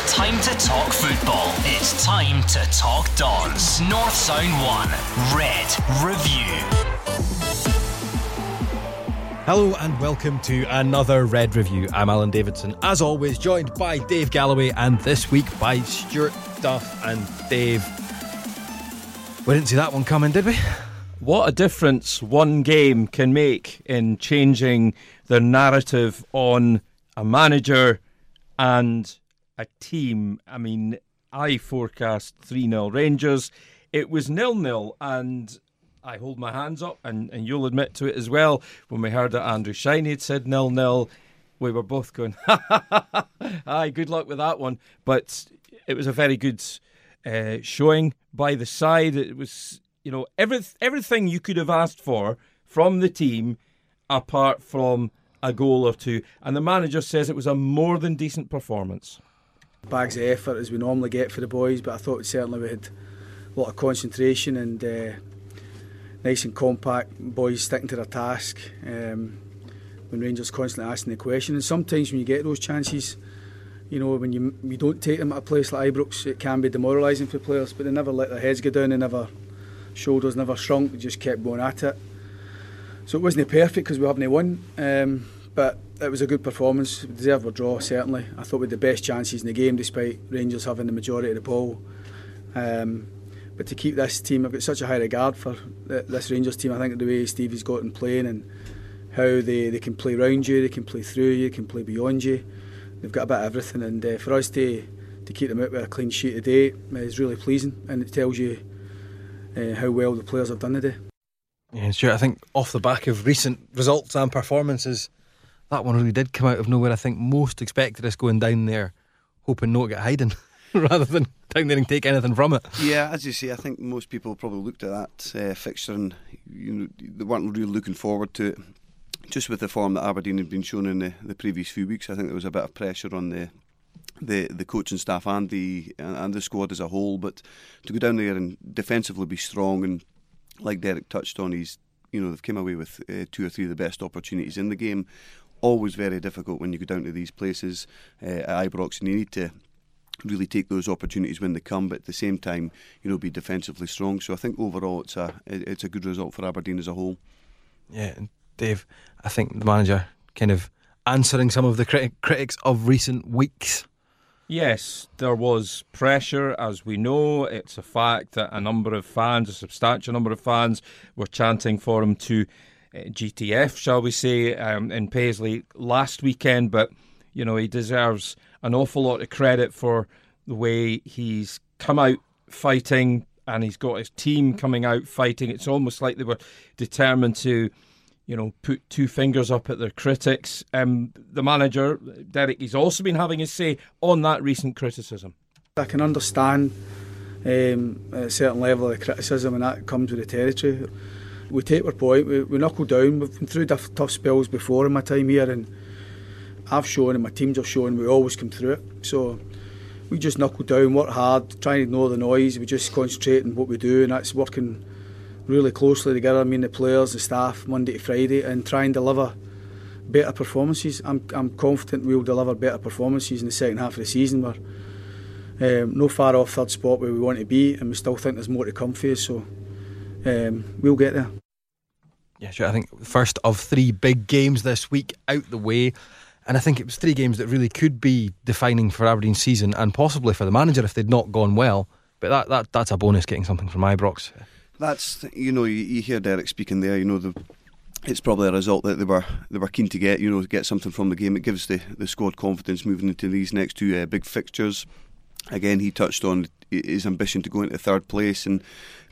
It's time to talk football. It's time to talk Dons. North Sound 1, Red Review. Hello and welcome to another Red Review. I'm Alan Davidson, as always, joined by Dave Galloway and this week by Stuart Duff and Dave. We didn't see that one coming, did we? What a difference one game can make in changing the narrative on a manager and a team. I mean, I forecast 3 0 Rangers. It was nil nil, and I hold my hands up, and, and you'll admit to it as well. When we heard that Andrew Shinnie had said nil nil, we were both going, aye, good luck with that one. But it was a very good uh, showing by the side. It was you know, every, everything you could have asked for from the team, apart from a goal or two. And the manager says it was a more than decent performance. Bags of effort as we normally get for the boys, but I thought certainly we had a lot of concentration and uh, nice and compact boys sticking to their task. Um, when Rangers constantly asking the question, and sometimes when you get those chances, you know, when you you don't take them at a place like Ibrox, it can be demoralising for players. But they never let their heads go down. They never shoulders never shrunk, we just kept going at it. So it wasn't perfect because we haven't won, um, but it was a good performance. We deserved a draw, certainly. I thought we had the best chances in the game despite Rangers having the majority of the ball. Um, but to keep this team, I've got such a high regard for this Rangers team. I think the way Stevie's got in playing and how they, they can play around you, they can play through you, they can play beyond you. They've got a bit of everything, and uh, for us to to keep them out with a clean sheet today is really pleasing, and it tells you uh, how well the players have done today. Yeah, sure. I think off the back of recent results and performances, that one really did come out of nowhere. I think most expected us going down there hoping not to get hiding rather than down there and take anything from it. Yeah, as you say, I think most people probably looked at that uh, fixture and you know, they weren't really looking forward to it. Just with the form that Aberdeen had been shown in the, the previous few weeks, I think there was a bit of pressure on the the the coaching staff and the and the squad as a whole. But to go down there and defensively be strong and like Derek touched on, he's you know they've come away with uh, two or three of the best opportunities in the game. Always very difficult when you go down to these places uh, at Ibrox, and you need to really take those opportunities when they come, but at the same time, you know, be defensively strong. So I think overall, it's a it's a good result for Aberdeen as a whole. Yeah, and Dave, I think the manager kind of answering some of the criti- critics of recent weeks Yes, there was pressure, as we know. It's a fact that a number of fans, a substantial number of fans, were chanting for him to GTF, shall we say, um, in Paisley last weekend. But, you know, he deserves an awful lot of credit for the way he's come out fighting and he's got his team coming out fighting. It's almost like they were determined to you know, put two fingers up at their critics. Um, the manager, Derek, he's also been having his say on that recent criticism. I can understand um, a certain level of criticism, and that comes with the territory. We take our point, we, we knuckle down. We've been through tough spells before in my time here, and I've shown, and my teams have shown, we always come through it. So we just knuckle down, work hard, try and ignore the noise. We just concentrate on what we do, and that's working really closely together, I mean the players, the staff, Monday to Friday, and try and deliver better performances. I'm, I'm confident we'll deliver better performances in the second half of the season. We're um, no far off third spot where we want to be, and we still think there's more to come for us, so um, we'll get there. Yeah, sure. I think first of three big games this week out the way. And I think it was three games that really could be defining for Aberdeen's season and possibly for the manager if they'd not gone well. But that, that that's a bonus getting something from Ibrox. That's you know you, you hear Derek speaking there. You know the it's probably a result that they were they were keen to get. You know, get something from the game. It gives the, the squad confidence moving into these next two uh, big fixtures. Again, he touched on his ambition to go into third place, and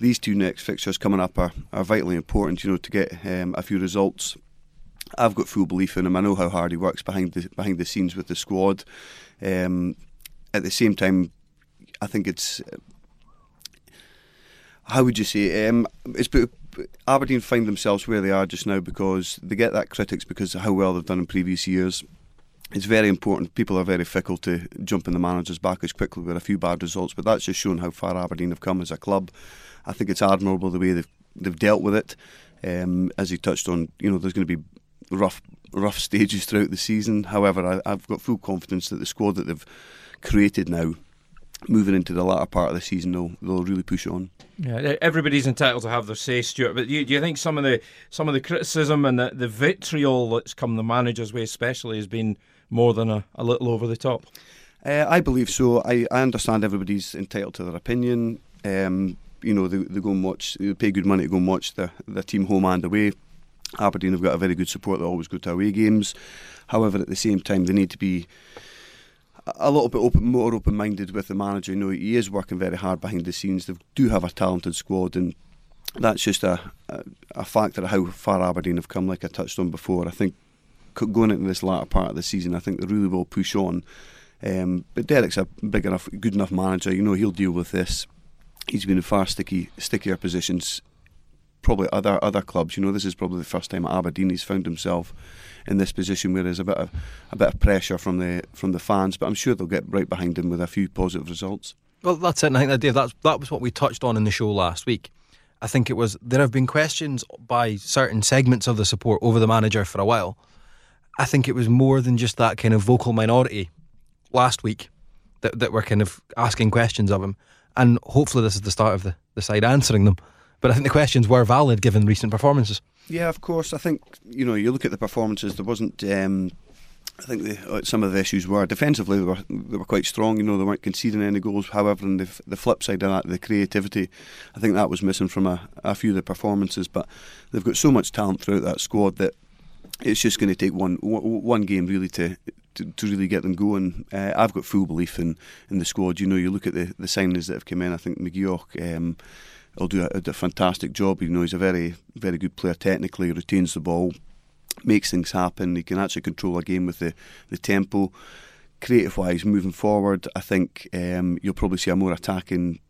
these two next fixtures coming up are, are vitally important. You know, to get um, a few results. I've got full belief in him. I know how hard he works behind the behind the scenes with the squad. Um, at the same time, I think it's how would you say? Um, it's Aberdeen find themselves where they are just now because they get that critics because of how well they've done in previous years. It's very important. People are very fickle to jump in the manager's back as quickly with a few bad results, but that's just shown how far Aberdeen have come as a club. I think it's admirable the way they've they've dealt with it. Um, as he touched on, you know, there's going to be rough rough stages throughout the season. However, I, have got full confidence that the squad that they've created now, moving into the latter part of the season, they'll they'll really push on. Yeah, everybody's entitled to have their say, Stuart. But do you, do you think some of the some of the criticism and the, the vitriol that's come the manager's way, especially, has been more than a, a little over the top? Uh, I believe so. I, I understand everybody's entitled to their opinion. Um, you know, they, they go and watch, they pay good money to go and watch the the team home and away. Aberdeen have got a very good support. They always go to away games. However, at the same time, they need to be a little bit open, more open-minded with the manager. You know, he is working very hard behind the scenes. They do have a talented squad, and that's just a, a, a factor of how far Aberdeen have come. Like I touched on before, I think going into this latter part of the season, I think they really will push on. Um, but Derek's a big enough, good enough manager. You know, he'll deal with this. He's been in far sticky, stickier positions. Probably other other clubs. You know, this is probably the first time Aberdeen he's found himself in this position where there's a bit of a bit of pressure from the from the fans. But I'm sure they'll get right behind him with a few positive results. Well, that's it. And I think that Dave, that's that was what we touched on in the show last week. I think it was there have been questions by certain segments of the support over the manager for a while. I think it was more than just that kind of vocal minority last week that, that were kind of asking questions of him. And hopefully, this is the start of the, the side answering them. But I think the questions were valid given recent performances. Yeah, of course. I think you know you look at the performances. There wasn't. Um, I think the, uh, some of the issues were defensively they were they were quite strong. You know they weren't conceding any goals. However, on the the flip side of that, the creativity, I think that was missing from a, a few of the performances. But they've got so much talent throughout that squad that it's just going to take one one game really to to, to really get them going. Uh, I've got full belief in, in the squad. You know, you look at the, the signings that have come in. I think McGeouch um, will do a, a, fantastic job. You know, he's a very very good player technically. Retains the ball, makes things happen. He can actually control a game with the the tempo. Creative wise, moving forward, I think um, you'll probably see a more attacking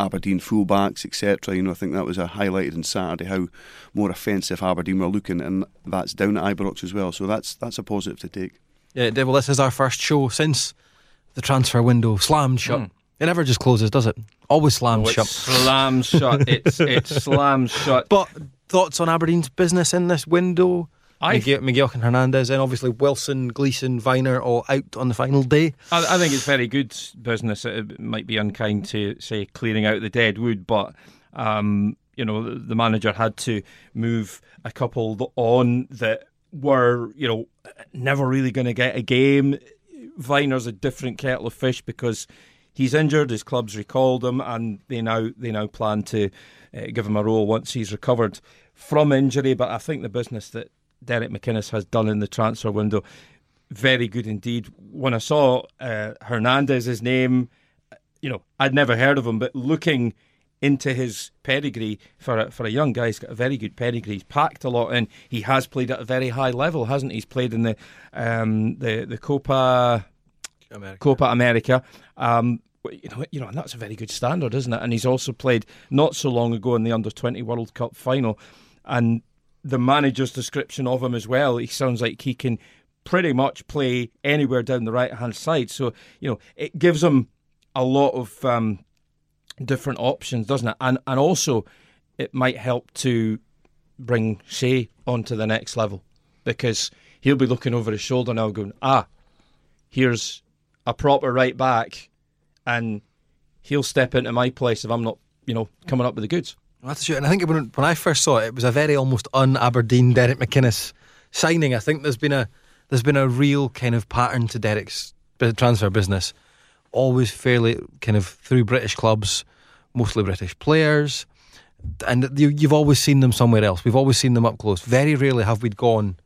Aberdeen fullbacks, etc. You know, I think that was a highlighted on Saturday how more offensive Aberdeen were looking, and that's down at Ibrox as well. So that's that's a positive to take. Yeah, Devil, this is our first show since the transfer window slammed shut. Mm. It never just closes, does it? Always slams oh, shut. Slams shut. It's it slams shut. But thoughts on Aberdeen's business in this window? I McGeouch and Hernandez, and obviously Wilson, Gleeson, Vyner all out on the final day. I, I, think it's very good business. It might be unkind to say clearing out the dead wood, but um, you know the, manager had to move a couple on that were you know never really going to get a game. Vyner's a different kettle of fish because he's injured. His club's recalled him, and they now they now plan to uh, give him a role once he's recovered from injury. But I think the business that Derek McInnes has done in the transfer window, very good indeed. When I saw uh, Hernandez's name, you know I'd never heard of him, but looking into his pedigree for a, for a young guy. He's got a very good pedigree. He's packed a lot in. He has played at a very high level, hasn't he? He's played in the um, the the Copa America. Copa America. Um, you know, you know, and that's a very good standard, isn't it? And he's also played not so long ago in the Under Twenty World Cup final, and the manager's description of him as well. He sounds like he can pretty much play anywhere down the right hand side. So you know, it gives him a lot of um, different options, doesn't it? And and also, it might help to bring Shay onto the next level because he'll be looking over his shoulder now, going, ah, here's a proper right back, and he'll step into my place if I'm not, you know, coming up with the goods. That's true. And I think when, when I first saw it, it was a very almost un Aberdeen Derek McInnes signing. I think there's been a there's been a real kind of pattern to Derek's transfer business, always fairly kind of through British clubs mostly British players, and you, you've always seen them somewhere else. We've always seen them up close. Very rarely have we gone,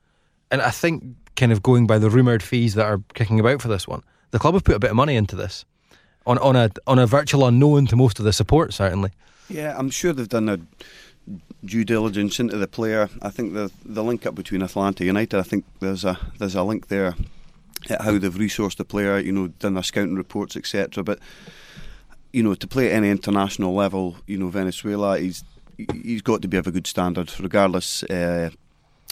and I think kind of going by the rumoured fees that are kicking about for this one, the club have put a bit of money into this on on a on a virtual unknown to most of the support certainly. Yeah, I'm sure they've done a due diligence into the player. I think the the link up between Atlanta United. I think there's a there's a link there at how they've resourced the player. You know, done their scouting reports, etc. But you know, to play at any international level, you know, Venezuela, he's he's got to be of a good standard, regardless uh,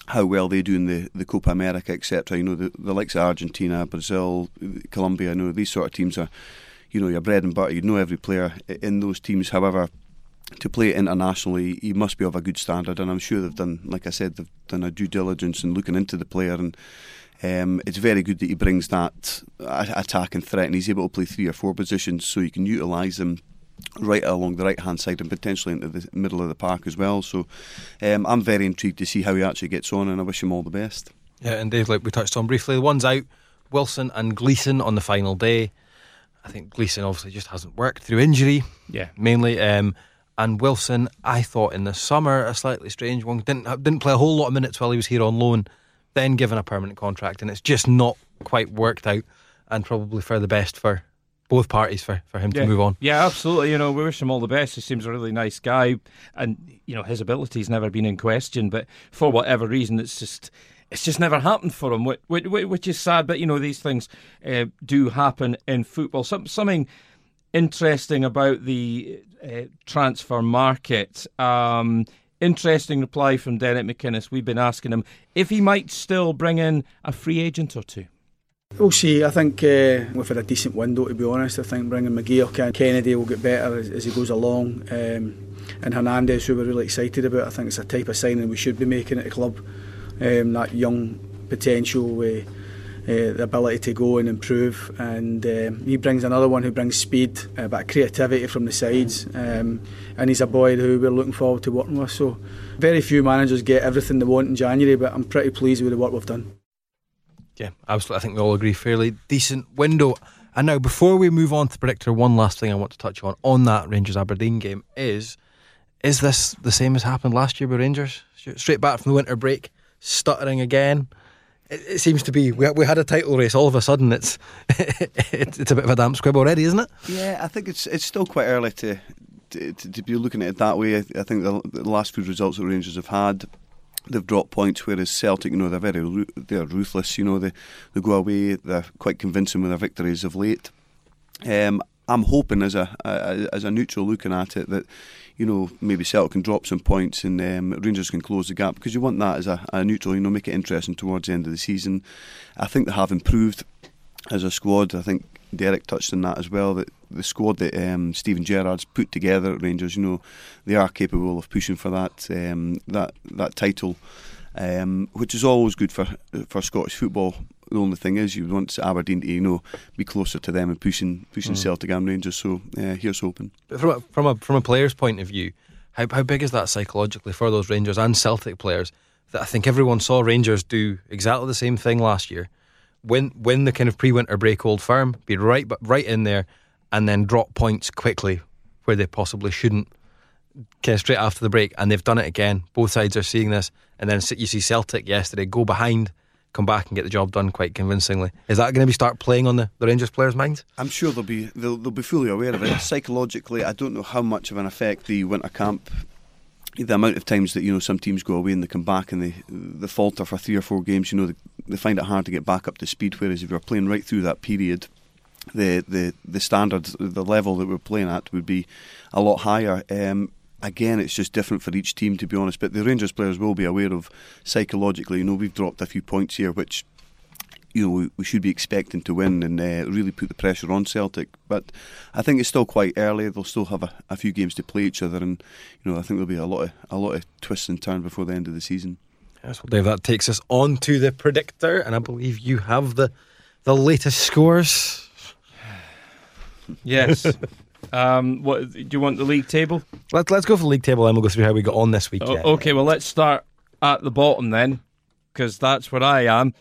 how well they do in the, the Copa America, etc. You know, the, the likes of Argentina, Brazil, Colombia, you know, these sort of teams are, you know, your bread and butter. You know every player in those teams. However, to play internationally, he must be of a good standard, and I'm sure they've done, like I said, they've done a due diligence and looking into the player and Um, it's very good that he brings that attack and threat, and he's able to play three or four positions, so you can utilise them right along the right hand side and potentially into the middle of the park as well. So um, I'm very intrigued to see how he actually gets on, and I wish him all the best. Yeah, and Dave, like we touched on briefly, the one's out Wilson and Gleeson on the final day. I think Gleeson obviously just hasn't worked through injury. Yeah, mainly. Um, and Wilson, I thought in the summer a slightly strange one. Didn't didn't play a whole lot of minutes while he was here on loan. Then given a permanent contract, and it's just not quite worked out. And probably for the best for both parties for, for him yeah. to move on. Yeah, absolutely. You know, we wish him all the best. He seems a really nice guy, and you know his ability's never been in question. But for whatever reason, it's just it's just never happened for him, which, which is sad. But you know, these things uh, do happen in football. Some, something interesting about the uh, transfer market. Um, interesting reply from Derek McInnes. We've been asking him if he might still bring in a free agent or two. We'll see. I think uh, we've had a decent window, to be honest. I think bringing McGee or Kennedy will get better as, as he goes along. Um, and Hernandez, who we're really excited about, I think it's a type of signing we should be making at the club um, that young potential with uh, the ability to go and improve. And um, he brings another one who brings speed, a bit of creativity from the sides. Um, and he's a boy who we're looking forward to working with. So, very few managers get everything they want in January, but I'm pretty pleased with the work we've done. Yeah, absolutely. I think we all agree. Fairly decent window. And now, before we move on to predictor, one last thing I want to touch on on that Rangers Aberdeen game is: is this the same as happened last year with Rangers? Straight back from the winter break, stuttering again. It, seems to be we, we had a title race. All of a sudden, it's, it's it's a bit of a damp squib already, isn't it? Yeah, I think it's it's still quite early to to, to be looking at it that way. I, I think the, the, last few results that Rangers have had. They've dropped points, whereas Celtic, you know, they're very they're ruthless. You know, they they go away. They're quite convincing with their victories of late. Um, I'm hoping as a, a, as a neutral looking at it that you know maybe Celtic can drop some points and um, Rangers can close the gap because you want that as a, a, neutral you know make it interesting towards the end of the season. I think they have improved as a squad. I think Derek touched on that as well. That the squad that um, Steven Gerrard's put together at Rangers, you know, they are capable of pushing for that um, that that title, um, which is always good for for Scottish football the only thing is, you want Aberdeen to you know be closer to them and pushing pushing mm. Celtic and Rangers. So uh, here's hoping. But from a, from a from a player's point of view, how how big is that psychologically for those Rangers and Celtic players? That I think everyone saw Rangers do exactly the same thing last year. Win win the kind of pre-winter break Old Firm, be right but right in there, and then drop points quickly where they possibly shouldn't. Kind of straight after the break, and they've done it again. Both sides are seeing this, and then you see Celtic yesterday go behind come back and get the job done quite convincingly. Is that going to be start playing on the, the Rangers players' minds? I'm sure they'll be they'll, they'll be fully aware of it. Psychologically, I don't know how much of an effect the winter camp the amount of times that you know some teams go away and they come back and they they falter for three or four games, you know, they, they find it hard to get back up to speed. Whereas if you're playing right through that period, the the the standard, the level that we're playing at would be a lot higher. Um, again, it's just different for each team, to be honest. But the Rangers players will be aware of psychologically. You know, we've dropped a few points here, which you know we, should be expecting to win and uh, really put the pressure on Celtic. But I think it's still quite early. They'll still have a, a, few games to play each other, and you know I think there'll be a lot of a lot of twists and turns before the end of the season. Yes, well, Dave, that takes us on to the predictor, and I believe you have the the latest scores. Yes. Um, what do you want the league table? Let's let's go for the league table, and we'll go through how we got on this week. Okay, well let's start at the bottom then, because that's where I am.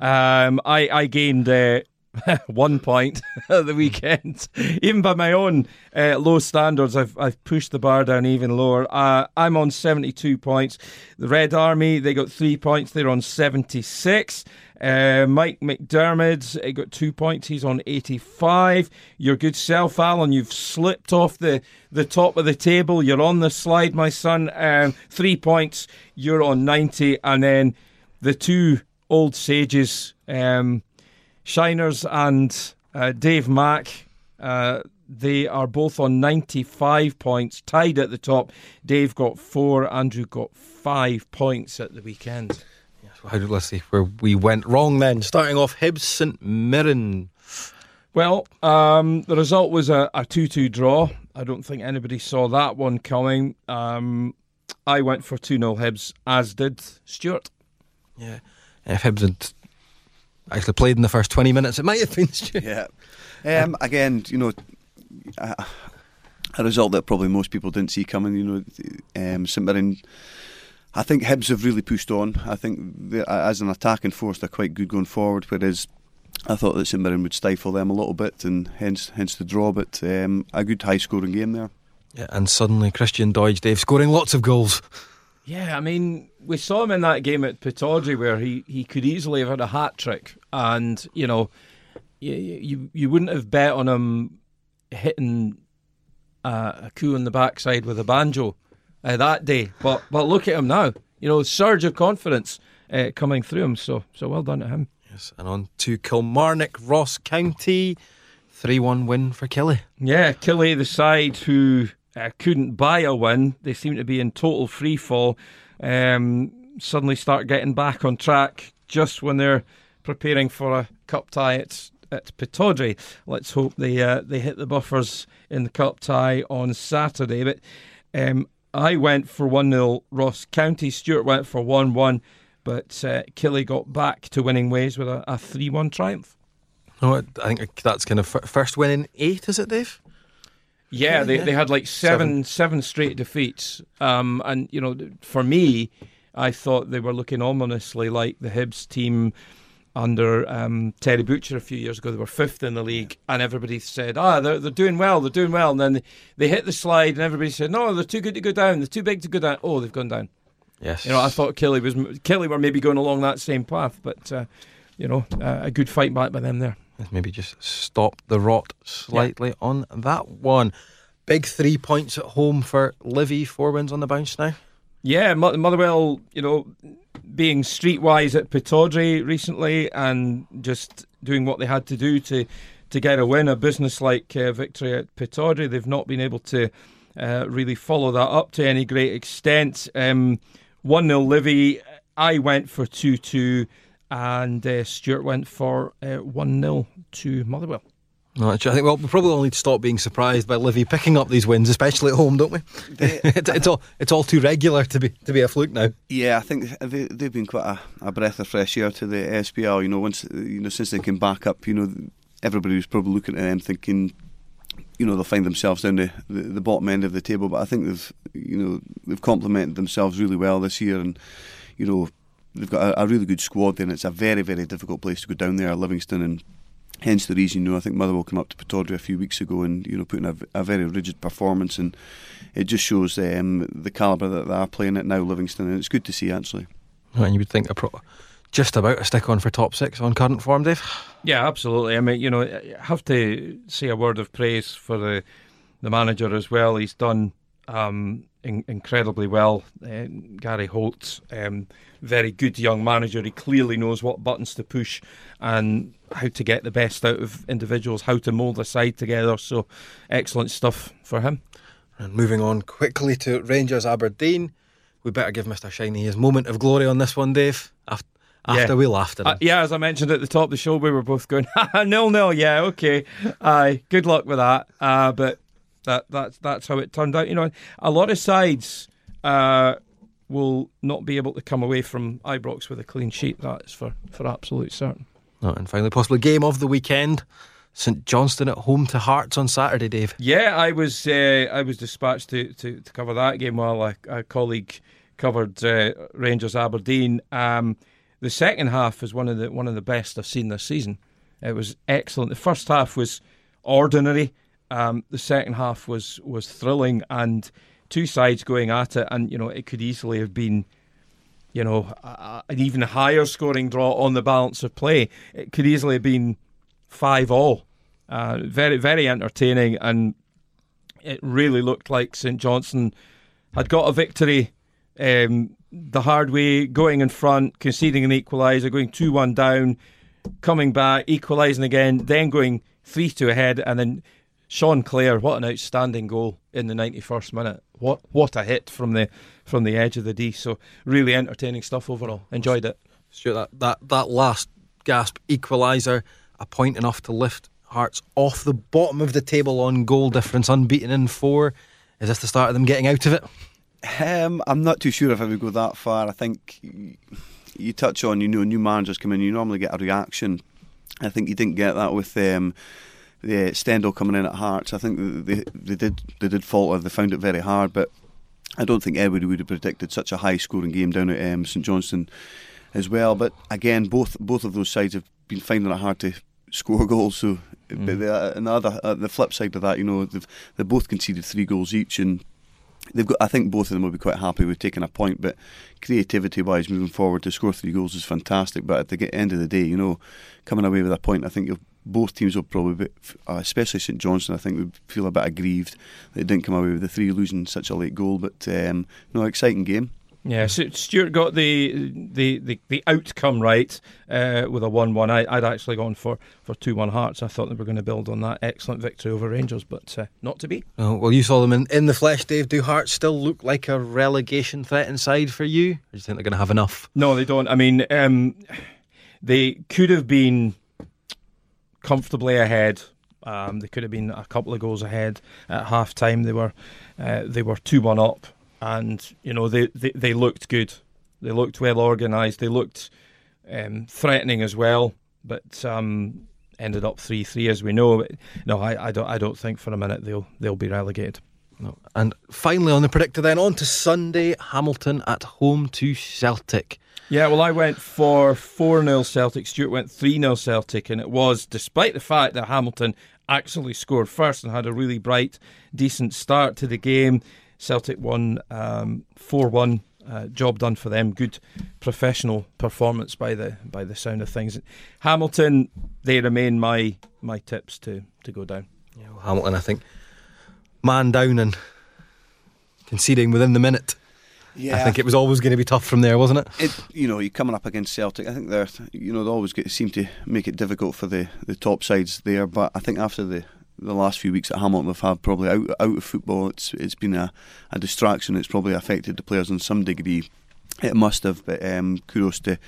Um, I I gained uh, one point at the weekend, even by my own uh, low standards. I've I've pushed the bar down even lower. Uh, I'm on seventy two points. The Red Army they got three points. They're on seventy six. Uh, Mike McDermott he got two points. He's on 85. Your good self, Alan, you've slipped off the, the top of the table. You're on the slide, my son. Um, three points. You're on 90. And then the two old sages, um, Shiners and uh, Dave Mack, uh, they are both on 95 points, tied at the top. Dave got four, Andrew got five points at the weekend how did let's see where we went wrong then. Starting off, Hibs St Mirren. Well, um, the result was a, a 2 2 draw. I don't think anybody saw that one coming. Um, I went for 2 0 Hibs, as did Stuart. Yeah. If Hibs had actually played in the first 20 minutes, it might have been. yeah. Um, again, you know, a, a, result that probably most people didn't see coming. You know, um, St Mirren. I think Hibs have really pushed on. I think as an attacking force, they're quite good going forward. Whereas I thought that St Mirren would stifle them a little bit, and hence hence the draw. But um, a good high scoring game there. Yeah, and suddenly Christian Doidge, Dave, scoring lots of goals. Yeah, I mean, we saw him in that game at Pittodrie where he, he could easily have had a hat trick, and you know, you you, you wouldn't have bet on him hitting uh, a coo on the backside with a banjo uh, that day. But but look at him now, you know, surge of confidence uh, coming through him. So so well done to him. Yes, and on to Kilmarnock, Ross County, three one win for Killie. Yeah, Killie, the side who uh, couldn't buy a win. They seem to be in total free fall. Um, suddenly start getting back on track just when they're preparing for a cup tie at at Pittodrie. Let's hope they uh, they hit the buffers in the cup tie on Saturday. But um, I went for one 0 Ross County. Stuart went for one one, but uh, Killie got back to winning ways with a three one triumph. Oh, I think that's kind of first win in eight, is it, Dave? Yeah, they, they had like seven, seven. seven straight defeats. Um, and, you know, for me, I thought they were looking ominously like the Hibs team under um, Terry Butcher a few years ago. They were fifth in the league, and everybody said, "Ah, they're, they're doing well, they're doing well." And then they, they hit the slide, and everybody said, "No, they're too good to go down. They're too big to go down." Oh, they've gone down. Yes. You know, I thought Kelly was Killie were maybe going along that same path, but uh, you know, uh, a good fight back by them there. Maybe just stop the rot slightly yeah. on that one. Big three points at home for Livy. Four wins on the bounce now. Yeah, Motherwell, you know, being streetwise at Pittodrie recently and just doing what they had to do to to get a win, a business-like uh, victory at Pittodrie. They've not been able to uh, really follow that up to any great extent. Um, 1 0 Livy. I went for 2 2 and uh, Stuart went for uh, 1 0 to Motherwell. No, I think well, we probably all need to stop being surprised by Livy picking up these wins, especially at home, don't we? It's, it's, all it's all too regular to be to be a fluke now. Yeah, I think they they've been quite a, a breath of fresh air to the SPL. You know, once you know since they came back up, you know, everybody was probably looking at them thinking, you know, they'll find themselves down the, the, the bottom end of the table. But I think they've you know they've complemented themselves really well this year, and you know they've got a, a really good squad. Then it's a very very difficult place to go down there, Livingston and Hence the reason, you know, I think Motherwell came up to Pittodrie a few weeks ago and, you know, putting a, a very rigid performance and it just shows um, the calibre that they are playing at now, Livingston, and it's good to see, actually. And you would think they're pro- just about a stick on for top six on current form, Dave? Yeah, absolutely. I mean, you know, I have to say a word of praise for the, the manager as well. He's done um, in, incredibly well. Uh, Gary Holt, um, very good young manager. He clearly knows what buttons to push and how to get the best out of individuals, how to mould a side together. So, excellent stuff for him. And moving on quickly to Rangers Aberdeen, we better give Mr. Shinnie his moment of glory on this one, Dave. After, after yeah. we laughed at him. Uh, yeah, as I mentioned at the top of the show, we were both going, nil nil. Yeah, okay. Aye, good luck with that. Uh, but that that's that's how it turned out. You know, a lot of sides uh, will not be able to come away from Ibrox with a clean sheet. That is for for absolute certain. Oh, and finally, possibly game of the weekend. St Johnstone at home to Hearts on Saturday, Dave. Yeah, I was uh, I was dispatched to, to, to, cover that game while a, a colleague covered uh, Rangers Aberdeen. Um, the second half was one of the one of the best I've seen this season. It was excellent. The first half was ordinary. Um, the second half was was thrilling and two sides going at it, and you know it could easily have been, you know, a, an even higher scoring draw on the balance of play. It could easily have been five all. Uh, very very entertaining, and it really looked like St Johnstone had got a victory um, the hard way, going in front, conceding an equaliser, going two one down, coming back, equalising again, then going three two ahead, and then Sean Clare, what an outstanding goal in the 91st minute. What what a hit from the from the edge of the D. So really entertaining stuff overall. Enjoyed it. Sure, that, that, that last gasp equaliser, a point enough to lift Hearts off the bottom of the table on goal difference, unbeaten in four. Is this the start of them getting out of it? Um, I'm not too sure if I would go that far. I think you touch on, you know, new managers come in, you normally get a reaction. I think you didn't get that with um, the Stendel coming in at Hearts. I think they, they did they did falter. They found it very hard, but I don't think anybody would have predicted such a high scoring game down at um, St Johnstone as well. But again, both both of those sides have been finding it hard to score goals. So, mm. but the, another uh, the flip side of that, you know, they've they both conceded three goals each, and they've got. I think both of them will be quite happy with taking a point. But creativity wise, moving forward to score three goals is fantastic. But at the end of the day, you know, coming away with a point, I think both teams will probably, be, uh, especially St Johnstone, I think would feel a bit aggrieved that they didn't come away with the three, losing such a late goal. But um, no, exciting game. Yeah, so Stuart got the the, the, the outcome right uh, with a one-one. I, would actually gone for for two-one Hearts. I thought they were going to build on that excellent victory over Rangers, but uh, not to be. Oh, well, you saw them in, in the flesh, Dave. Do Hearts still look like a relegation threat inside for you? Or do you think they're going to have enough? No, they don't. I mean, um, they could have been comfortably ahead. Um, they could have been a couple of goals ahead at half time. They were uh, they were two one up and you know they, they, they looked good. They looked well organised. They looked um, threatening as well, but um, ended up three three as we know. No, I, I don't I don't think for a minute they'll they'll be relegated. No. And finally on the predictor, then on to Sunday, Hamilton at home to Celtic. Yeah, well, I went for 4 0 Celtic. Stuart went 3 0 Celtic, and it was despite the fact that Hamilton actually scored first and had a really bright, decent start to the game. Celtic won um, four um, one. Uh, job done for them. Good professional performance by the by the sound of things. Hamilton, they remain my my tips to to go down. Yeah, well, Hamilton, I think, man down and conceding within the minute. Yeah, I think it was always going to be tough from there, wasn't it? it you know, you're coming up against Celtic. I think they're, you know, they always get, seem to make it difficult for the, the top sides there. But I think after the, the last few weeks at Hamilton they've had probably out out of football. It's it's been a, a distraction. It's probably affected the players in some degree. It must have, but um, kudos to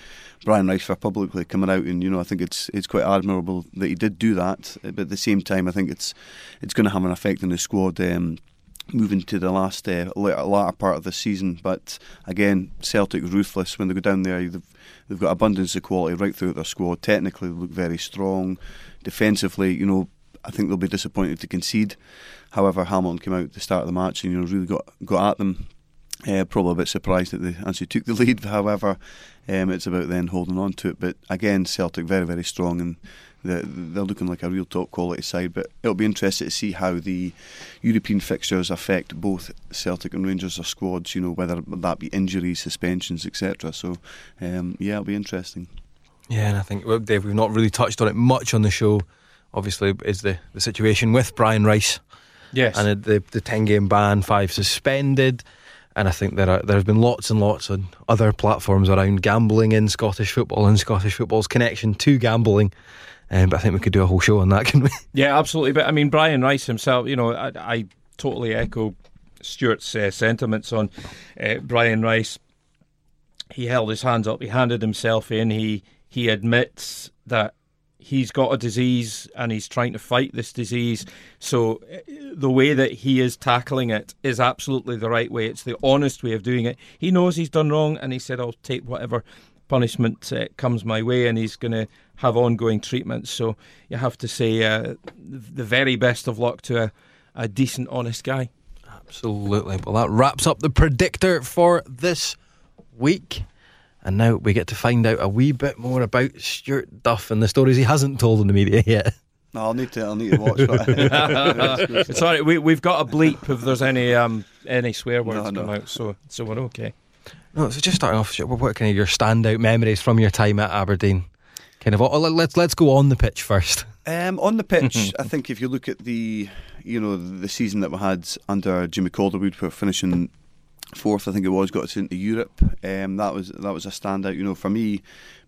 Brian Rice for publicly coming out, and you know I think it's it's quite admirable that he did do that. But at the same time, I think it's it's going to have an effect on the squad. Um, moving to the last uh, latter part of the season. But again, Celtic ruthless when they go down there. They've, they've got abundance of quality right throughout their squad. Technically, they look very strong. Defensively, you know, I think they'll be disappointed to concede. However, Hamilton came out at the start of the match and you know really got got at them. Uh, probably a bit surprised that they actually took the lead. However, um, it's about then holding on to it. But again, Celtic very very strong and they're, they're looking like a real top quality side. But it'll be interesting to see how the European fixtures affect both Celtic and Rangers' squads. You know whether that be injuries, suspensions, etc. So um, yeah, it'll be interesting. Yeah, and I think well, Dave, we've not really touched on it much on the show obviously is the, the situation with Brian Rice. Yes. And the, the 10 game ban, five suspended. And I think there are there have been lots and lots on other platforms around gambling in Scottish football and Scottish football's connection to gambling. Um, but I think we could do a whole show on that, can we? Yeah, absolutely. But I mean, Brian Rice himself, you know, I, I totally echo Stuart's uh, sentiments on uh, Brian Rice. He held his hands up. He handed himself in. He he admits that he's got a disease and he's trying to fight this disease. So uh, the way that he is tackling it is absolutely the right way. It's the honest way of doing it. He knows he's done wrong and he said, I'll take whatever punishment uh, comes my way and he's going to have ongoing treatments. So you have to say uh, the very best of luck to a, a decent, honest guy. Absolutely. Well, that wraps up the predictor for this week. And now we get to find out a wee bit more about Stuart Duff and the stories he hasn't told in the media yet. No, I'll need to. I'll need to watch. But Sorry, we we've got a bleep if there's any um any swear words no, come out, so so we're okay. No, so just starting off, what kind of your standout memories from your time at Aberdeen? Kind of. Oh, let's let's go on the pitch first. Um, on the pitch, I think if you look at the you know the season that we had under Jimmy Calderwood, we're finishing fourth, I think it was, got us into Europe. Um, that was that was a standout. You know, for me,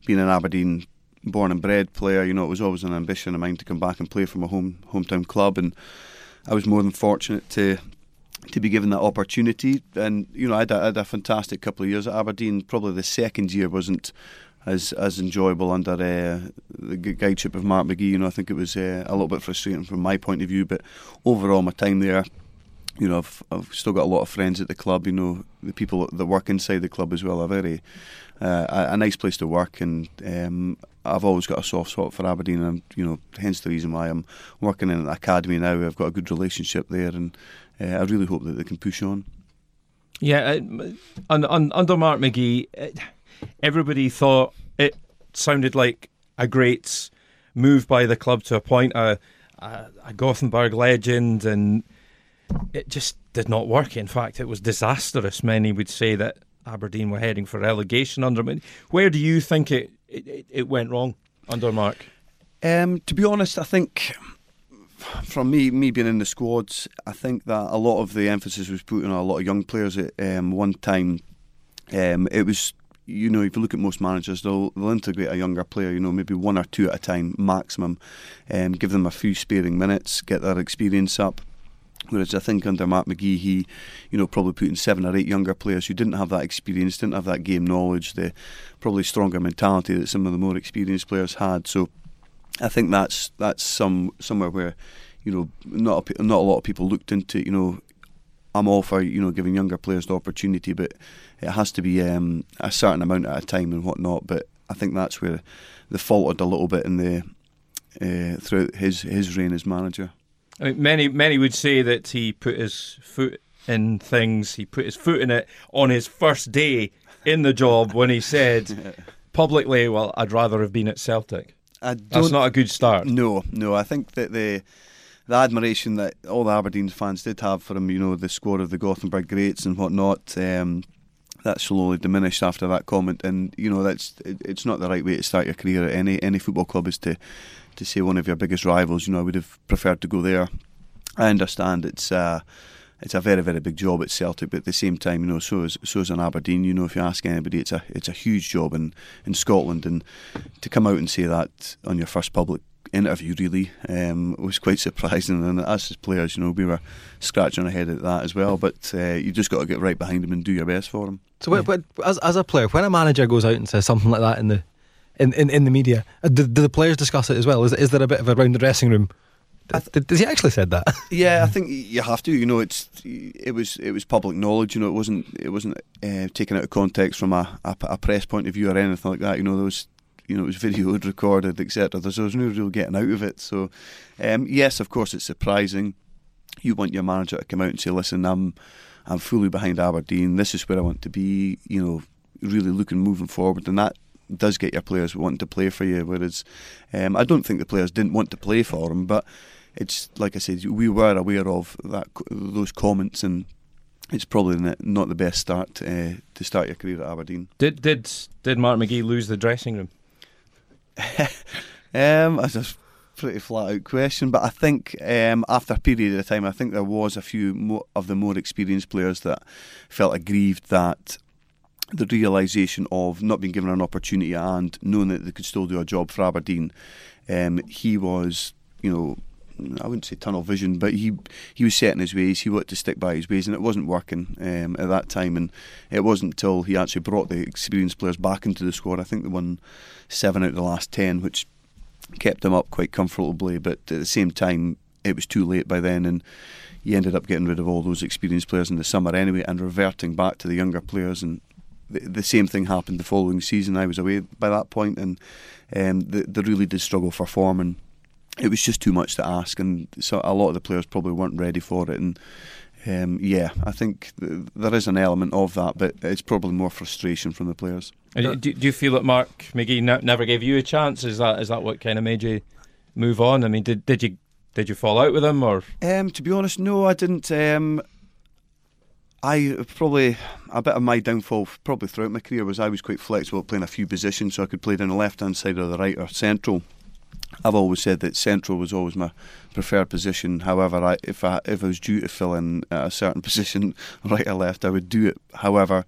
being an Aberdeen born and bred player, you know, it was always an ambition of mine to come back and play for my home hometown club, and I was more than fortunate to to be given that opportunity. And you know, I had a, I had a fantastic couple of years at Aberdeen. Probably the second year wasn't as as enjoyable under uh, the guideship of Mark McGhee. You know, I think it was uh, a little bit frustrating from my point of view, but overall, my time there you know, I've, I've still got a lot of friends at the club. You know, the people that work inside the club as well are very uh, a, a, nice place to work, and um, I've always got a soft spot for Aberdeen, and you know, hence the reason why I'm working in an academy now. I've got a good relationship there, and uh, I really hope that they can push on. Yeah, uh, under Mark McGhee, everybody thought it sounded like a great move by the club to appoint a, a, a Gothenburg legend, and it just did not work. In fact, it was disastrous. Many would say that Aberdeen were heading for relegation under him. Where do you think it, it, it went wrong under Mark? Um, to be honest, I think from me, me being in the squads, I think that a lot of the emphasis was put on a lot of young players at um, one time. Um, it was, you know, if you look at most managers, they'll, they'll integrate a younger player, you know, maybe one or two at a time maximum, um, give them a few sparing minutes, get their experience up. Whereas I think under Mark McGhee, he, you know, probably put in seven or eight younger players who didn't have that experience, didn't have that game knowledge, the probably stronger mentality that some of the more experienced players had. So I think that's that's some somewhere where you know not a, not a lot of people looked into. You know, I'm all for you know giving younger players the opportunity, but it has to be um, a certain amount at a time and whatnot. But I think that's where they faltered a little bit in the uh, throughout his his reign as manager. I mean, many many would say that he put his foot in things. He put his foot in it on his first day in the job when he said publicly, "Well, I'd rather have been at Celtic." That's not a good start. No, no. I think that the the admiration that all the Aberdeen fans did have for him, you know, the score of the Gothenburg greats and whatnot, um, that slowly diminished after that comment. And you know, that's it, it's not the right way to start your career at any any football club is to to say one of your biggest rivals. You know, I would have preferred to go there. I understand it's. Uh, it's a very very big job at Celtic, but at the same time, you know, so is so is in Aberdeen. You know, if you ask anybody, it's a it's a huge job in in Scotland, and to come out and say that on your first public interview really um, was quite surprising. And us as players, you know, we were scratching our head at that as well. But uh, you just got to get right behind him and do your best for him. So, yeah. but, but as as a player, when a manager goes out and says something like that in the in, in, in the media, uh, do, do the players discuss it as well? Is is there a bit of a round the dressing room? Th- Does he actually said that? yeah, I think you have to. You know, it's it was it was public knowledge. You know, it wasn't it wasn't uh, taken out of context from a, a, a press point of view or anything like that. You know, there was you know it was videoed, recorded, etc. There was no real getting out of it. So, um, yes, of course, it's surprising. You want your manager to come out and say, "Listen, I'm I'm fully behind Aberdeen. This is where I want to be." You know, really looking moving forward, and that does get your players wanting to play for you. Whereas, um, I don't think the players didn't want to play for him, but it's like I said, we were aware of that those comments, and it's probably not the best start uh, to start your career at Aberdeen. Did did did Mark McGhee lose the dressing room? um, that's a pretty flat out question, but I think um, after a period of time, I think there was a few more of the more experienced players that felt aggrieved that the realisation of not being given an opportunity and knowing that they could still do a job for Aberdeen. Um, he was, you know, I wouldn't say tunnel vision, but he he was set in his ways. He wanted to stick by his ways, and it wasn't working um, at that time. And it wasn't until he actually brought the experienced players back into the squad. I think they won seven out of the last ten, which kept them up quite comfortably. But at the same time, it was too late by then, and he ended up getting rid of all those experienced players in the summer anyway, and reverting back to the younger players. And the, same thing happened the following season. I was away by that point, and um, they, they really did struggle for form and it was just too much to ask, and so a lot of the players probably weren't ready for it. And um, yeah, I think th- there is an element of that, but it's probably more frustration from the players. Do, do, you feel that Mark McGhee ne- never gave you a chance? Is that is that what kind of made you move on? I mean, did did you did you fall out with him or? Um, to be honest, no, I didn't. Um, I probably a bit of my downfall probably throughout my career was I was quite flexible playing a few positions, so I could play down the left hand side or the right or central. I've always said that central was always my preferred position. However, I, if I if I was due to fill in a certain position, right or left, I would do it. However,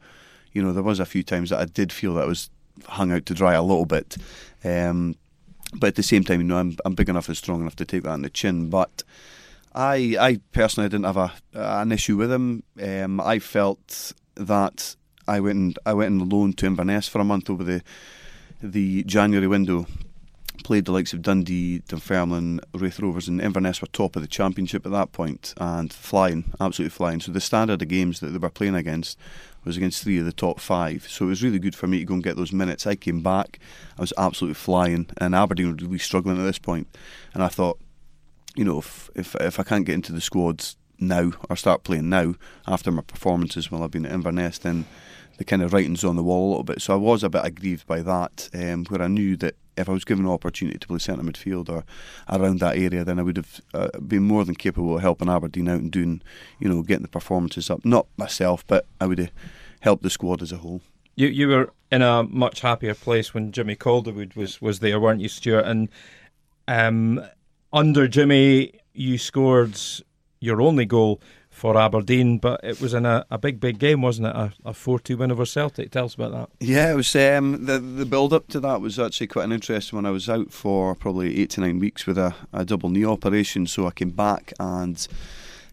you know there was a few times that I did feel that I was hung out to dry a little bit. Um, but at the same time, you know, I'm I'm big enough and strong enough to take that on the chin. But I I personally didn't have a an issue with him. Um, I felt that I went and I went on loan to Inverness for a month over the the January window played the likes of Dundee, Dunfermline, Raith Rovers, and Inverness were top of the championship at that point and flying, absolutely flying. So the standard of games that they were playing against was against three of the top five. So it was really good for me to go and get those minutes. I came back, I was absolutely flying, and Aberdeen were really struggling at this point. And I thought, you know, if if, if I can't get into the squads now or start playing now after my performances while I've been at Inverness, then the kind of writing's on the wall a little bit. So I was a bit aggrieved by that, um, where I knew that if I was given an opportunity to play centre midfield or around that area, then I would have uh, been more than capable of helping Aberdeen out and doing, you know, getting the performances up. Not myself, but I would have helped the squad as a whole. You you were in a much happier place when Jimmy Calderwood was was there, weren't you, Stuart? And um, under Jimmy, you scored your only goal for Aberdeen, but it was in a, a big, big game, wasn't it? A, 4 2 win over Celtic. Tell us about that. Yeah, it was. Um, the the build up to that was actually quite an interesting one. I was out for probably eight to nine weeks with a, a double knee operation, so I came back and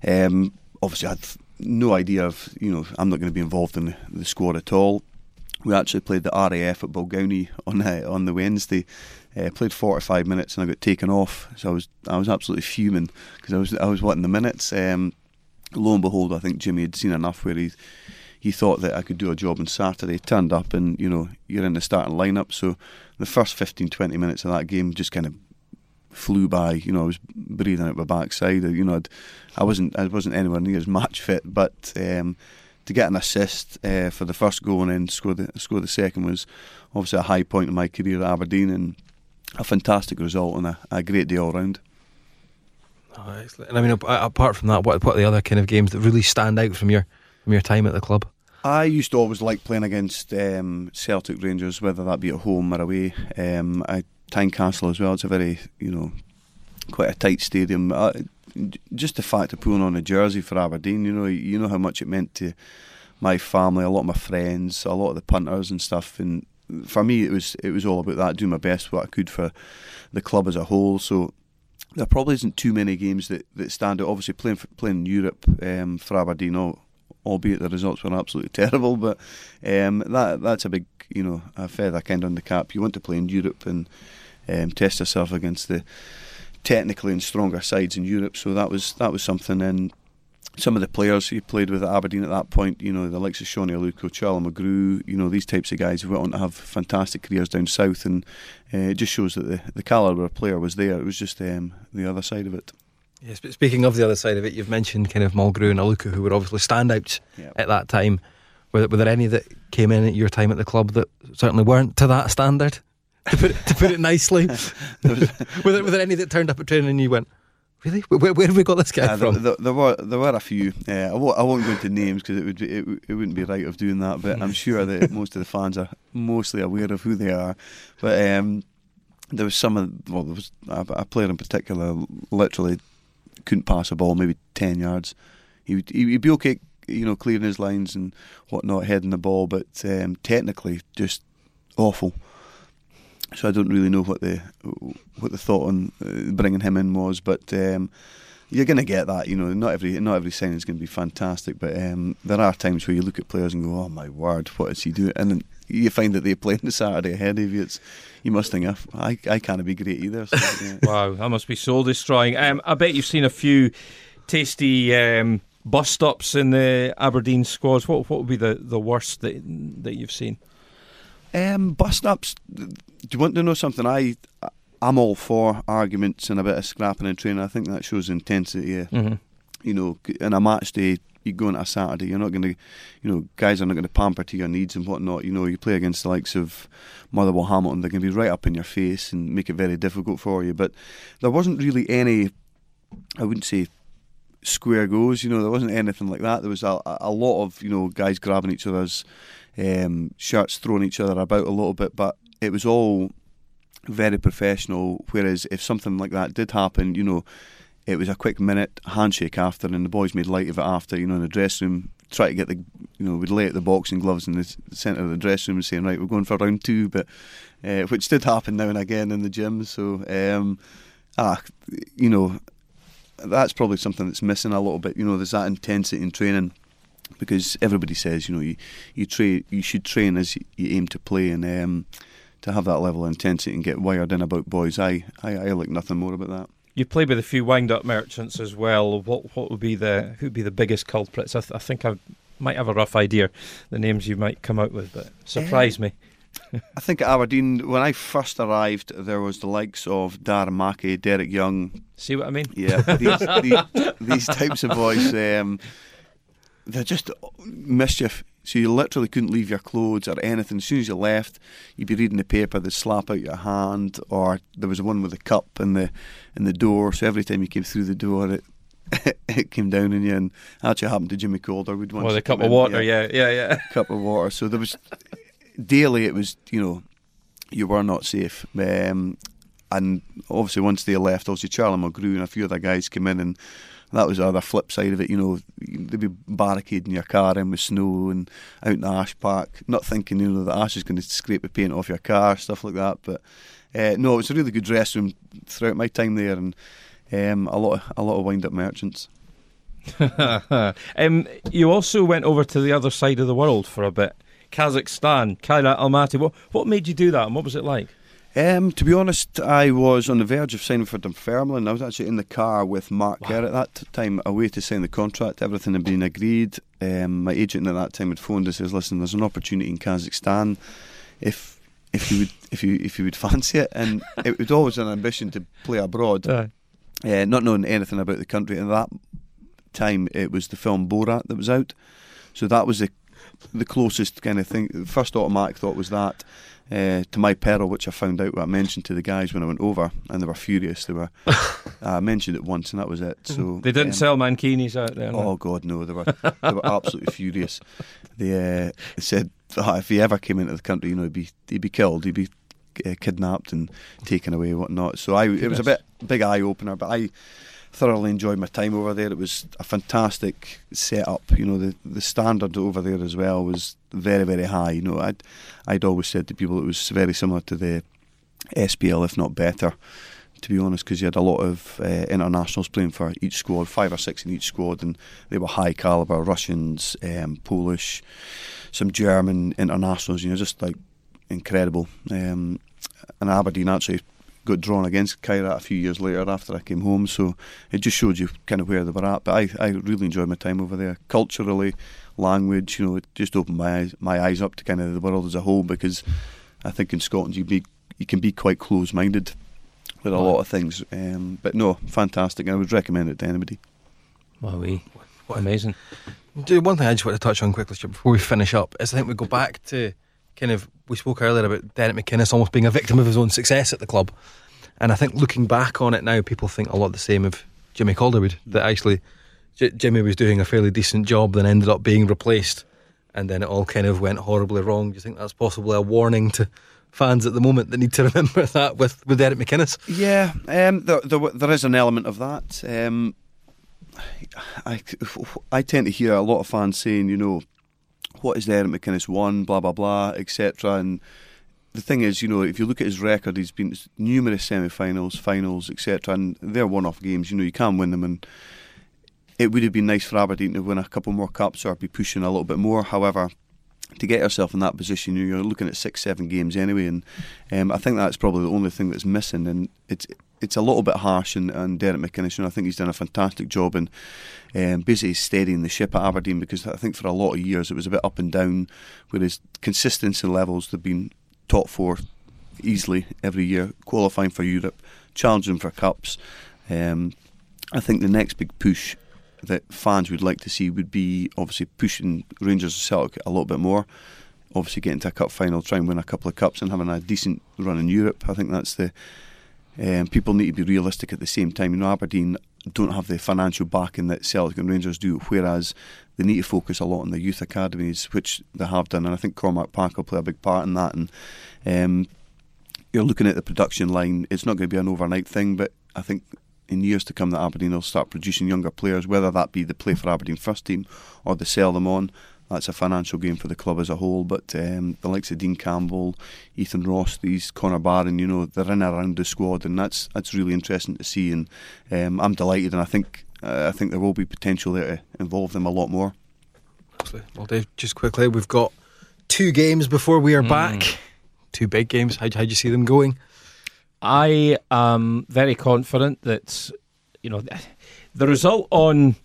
um, obviously I had no idea of, you know, I'm not going to be involved in the, squad at all. We actually played the RAF at Balgownie on uh, on the Wednesday. Uh, played 45 minutes and I got taken off, so I was I was absolutely fuming because I was I was wanting the minutes. Um, lo and behold, I think Jimmy had seen enough where he he thought that I could do a job on Saturday. Turned up, and you know you're in the starting lineup. So the first 15, 20 minutes of that game just kind of flew by. You know, I was breathing out my backside. You know, I'd, I wasn't I wasn't anywhere near as match fit, but um, to get an assist uh, for the first goal and then score the score the second was obviously a high point in my career at Aberdeen and a fantastic result and a, a great day all round. Oh, excellent. And I mean, apart from that, what what are the other kind of games that really stand out from your from your time at the club? I used to always like playing against um, Celtic Rangers, whether that be at home or away. Um, I Tynecastle as well. It's a very you know quite a tight stadium. Uh, just the fact of pulling on a jersey for Aberdeen, you know, you know how much it meant to my family, a lot of my friends, a lot of the punters and stuff, and for me it was it was all about that, doing my best what I could for the club as a whole. So there probably isn't too many games that, that stand out. Obviously, playing for, playing in Europe um, for Aberdeen, albeit the results were absolutely terrible, but um, that that's a big you know a feather kind of on the cap. You want to play in Europe and um, test yourself against the technically and stronger sides in Europe. So that was that was something. And some of the players he played with at Aberdeen at that point, you know, the likes of Sone Aluko, Charlie Mulgrew, you know, these types of guys who went on to have fantastic careers down south, and uh, it just shows that the, the calibre of player was there. It was just um, the other side of it. Yes, but speaking of the other side of it, you've mentioned kind of Mulgrew and Aluko, who were obviously standouts yep. at that time. Were, were there any that came in at your time at the club that certainly weren't to that standard? to put it, to put it nicely. were, there, were there any that turned up at training and you went, Really? Where, where have we got this guy uh, from? There, there, were there were a few. Uh, I, won't, I won't go into names because it would be, it, it wouldn't be right of doing that. But I'm sure that most of the fans are mostly aware of who they are. But um, there was some of well, there was a, a, player in particular literally couldn't pass a ball maybe ten yards. He would he'd be okay, you know, clearing his lines and whatnot, heading the ball, but um, technically just awful so I don't really know what the what the thought on uh, bringing him in was, but um, you're going to get that. You know, not every not every signing is going to be fantastic, but um, there are times where you look at players and go, "Oh my word, what is he doing?" And then you find that they play on the Saturday ahead of you. It's you must think, I I can't be great either. So, yeah. wow, that must be soul destroying. Um, I bet you've seen a few tasty. Um, bus stops in the Aberdeen squads. What what would be the, the worst that that you've seen? Um, bus stops do you want to know something? I I'm all for arguments and a bit of scrapping and training. I think that shows intensity. Mm-hmm. You know, in a match day, you go into a Saturday, you're not going to, you know, guys are not going to pamper to your needs and whatnot. You know, you play against the likes of Motherwell Hamilton, they're going to be right up in your face and make it very difficult for you. But there wasn't really any, I wouldn't say square goes, you know, there wasn't anything like that. There was a, a lot of, you know, guys grabbing each other's um, shirts, thrown each other about a little bit, but it was all very professional. Whereas if something like that did happen, you know, it was a quick minute handshake after, and the boys made light of it after. You know, in the dressing room, try to get the, you know, we'd lay out the boxing gloves in the centre of the dressing room, saying, "Right, we're going for round two, but uh, which did happen now and again in the gym. So, um, ah, you know, that's probably something that's missing a little bit. You know, there's that intensity in training because everybody says, you know, you you train, you should train as you aim to play, and um, to have that level of intensity and get wired in about boys. I, I, I like nothing more about that. You played with a few wind-up merchants as well. What what would be the who would be the biggest culprits? I, th- I think I might have a rough idea the names you might come out with, but surprise me. I think at Aberdeen, when I first arrived, there was the likes of Dar Mackie, Derek Young. See what I mean? Yeah, these, these, these types of boys, um, they're just mischief. So you literally couldn't leave your clothes or anything. As soon as you left, you'd be reading the paper, they'd slap out your hand, or there was one with a cup in the in the door. So every time you came through the door, it it came down on you. And actually happened to Jimmy Calderwood once Well, the cup of water, yeah, yeah, yeah. cup of water. So there was daily. It was you know you were not safe. Um, and obviously once they left, obviously Charlie Mulgrew and a few other guys came in, and that was the other flip side of it. You know, they'd be barricading your car in with snow and out in the ash park, not thinking you know the ash is going to scrape the paint off your car, stuff like that. But uh, no, it was a really good dress room throughout my time there, and um, a lot of a lot of wind up merchants. um, you also went over to the other side of the world for a bit. Kazakhstan, Kairat Almaty. What what made you do that, and what was it like? Um, to be honest, I was on the verge of signing for Dunfermline. I was actually in the car with Mark wow. Kerr at that time, away to sign the contract. Everything had been agreed. Um, my agent at that time had phoned and says, "Listen, there's an opportunity in Kazakhstan. If if you would if you if you would fancy it." And it was always an ambition to play abroad, uh, not knowing anything about the country. And at that time, it was the film Borat that was out, so that was the the closest kind of thing. The first automatic thought was that. Uh, to my peril, which I found out, what I mentioned to the guys when I went over, and they were furious. They were, I mentioned it once, and that was it. So they didn't um, sell mankinis out there. No? Oh God, no! They were they were absolutely furious. They, uh, they said oh, if he ever came into the country, you know, he'd be he'd be killed, he'd be uh, kidnapped and taken away, and whatnot. So I, it was a bit big eye opener, but I thoroughly enjoyed my time over there. It was a fantastic setup. You know, the the standard over there as well was very very high. You know, I'd I'd always said to people it was very similar to the SPL, if not better. To be honest, because you had a lot of uh, internationals playing for each squad, five or six in each squad, and they were high caliber Russians, um, Polish, some German internationals. You know, just like incredible. Um, and Aberdeen actually got drawn against Kairat a few years later after I came home. So it just showed you kind of where they were at. But I, I really enjoyed my time over there. Culturally, language, you know, it just opened my eyes, my eyes up to kind of the world as a whole because I think in Scotland you be you can be quite close minded with a lot of things. Um, but no, fantastic. I would recommend it to anybody. Wow, what amazing. Do one thing I just want to touch on quickly before we finish up is I think we go back to kind of we spoke earlier about Derek McInnes almost being a victim of his own success at the club, and I think looking back on it now, people think a lot the same of Jimmy Calderwood that actually J- Jimmy was doing a fairly decent job, then ended up being replaced, and then it all kind of went horribly wrong. Do you think that's possibly a warning to? Fans at the moment that need to remember that with, with Derek McInnes. Yeah, um, there, there, there is an element of that. Um, I, I tend to hear a lot of fans saying, you know, what is Derek McInnes won, blah blah blah, etc. And the thing is, you know, if you look at his record, he's been numerous semi-finals, finals, etc. And they're one-off games. You know, you can win them, and it would have been nice for Aberdeen to win a couple more cups or be pushing a little bit more. However, to get yourself in that position, you're looking at six, seven games anyway, and um, I think that's probably the only thing that's missing. And it's it's a little bit harsh on, on Derek McInnes. Know, I think he's done a fantastic job in um, basically steadying the ship at Aberdeen because I think for a lot of years it was a bit up and down, whereas consistency levels they've been top four easily every year, qualifying for Europe, challenging for cups. Um, I think the next big push that fans would like to see would be obviously pushing Rangers and Celtic a little bit more. Obviously, getting to a cup final, try and win a couple of cups, and having a decent run in Europe. I think that's the um, people need to be realistic at the same time. You know, Aberdeen don't have the financial backing that Celtic and Rangers do, whereas they need to focus a lot on the youth academies, which they have done, and I think Cormack Park will play a big part in that. And um, you're looking at the production line; it's not going to be an overnight thing, but I think in years to come that Aberdeen will start producing younger players, whether that be the play for Aberdeen first team or they sell them on that's a financial gain for the club as a whole. But um, the likes of Dean Campbell, Ethan Ross, these Connor Barron, you know, they're in around the squad, and that's that's really interesting to see. And um, I'm delighted, and I think uh, I think there will be potential there to involve them a lot more. Well, Dave, just quickly, we've got two games before we are mm. back two big games. How, how do you see them going? I am very confident that you know the result on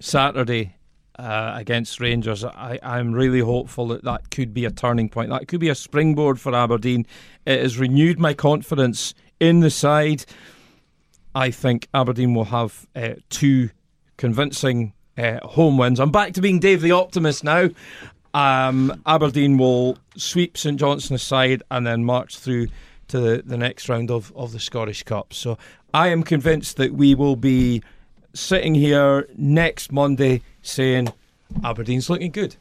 Saturday uh, against Rangers. I, I'm really hopeful that that could be a turning point. That could be a springboard for Aberdeen. It has renewed my confidence in the side. I think Aberdeen will have uh, two convincing uh, home wins. I'm back to being Dave the Optimist now. Um, Aberdeen will sweep St Johnstone aside and then march through to the, the next round of, of the Scottish Cup. So I am convinced that we will be sitting here next Monday saying Aberdeen's looking good.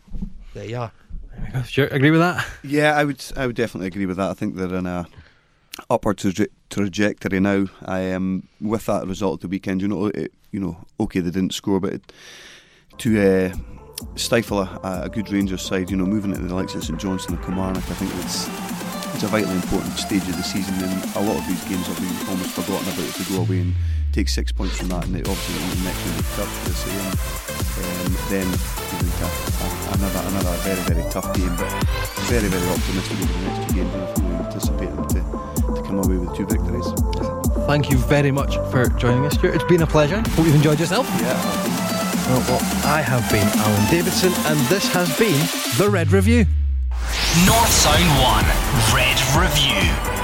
There you are. Sure, agree with that? Yeah, I would. I would definitely agree with that. I think they're in a upward traje- trajectory now. I am um, with that result of the weekend. You know, it, you know, okay, they didn't score, but it, to uh, stifle a, a, good Rangers side, you know, moving into the likes of St Johnstone and Kilmarnock, I think it's it's a vitally important stage of the season. And a lot of these games have been almost forgotten about if they go away and take six points from that, and it obviously the next one the cup for the same. Um, then a, a, another another very very tough game, but very very optimistic over the next two games. And fully anticipate them to, to come away with two victories. Thank you very much for joining us, Stuart. It's been a pleasure. Hope you've enjoyed yourself. Yeah. Well, well, I have been Alan Davidson, and this has been the Red Review. North Sound 1 Red Review.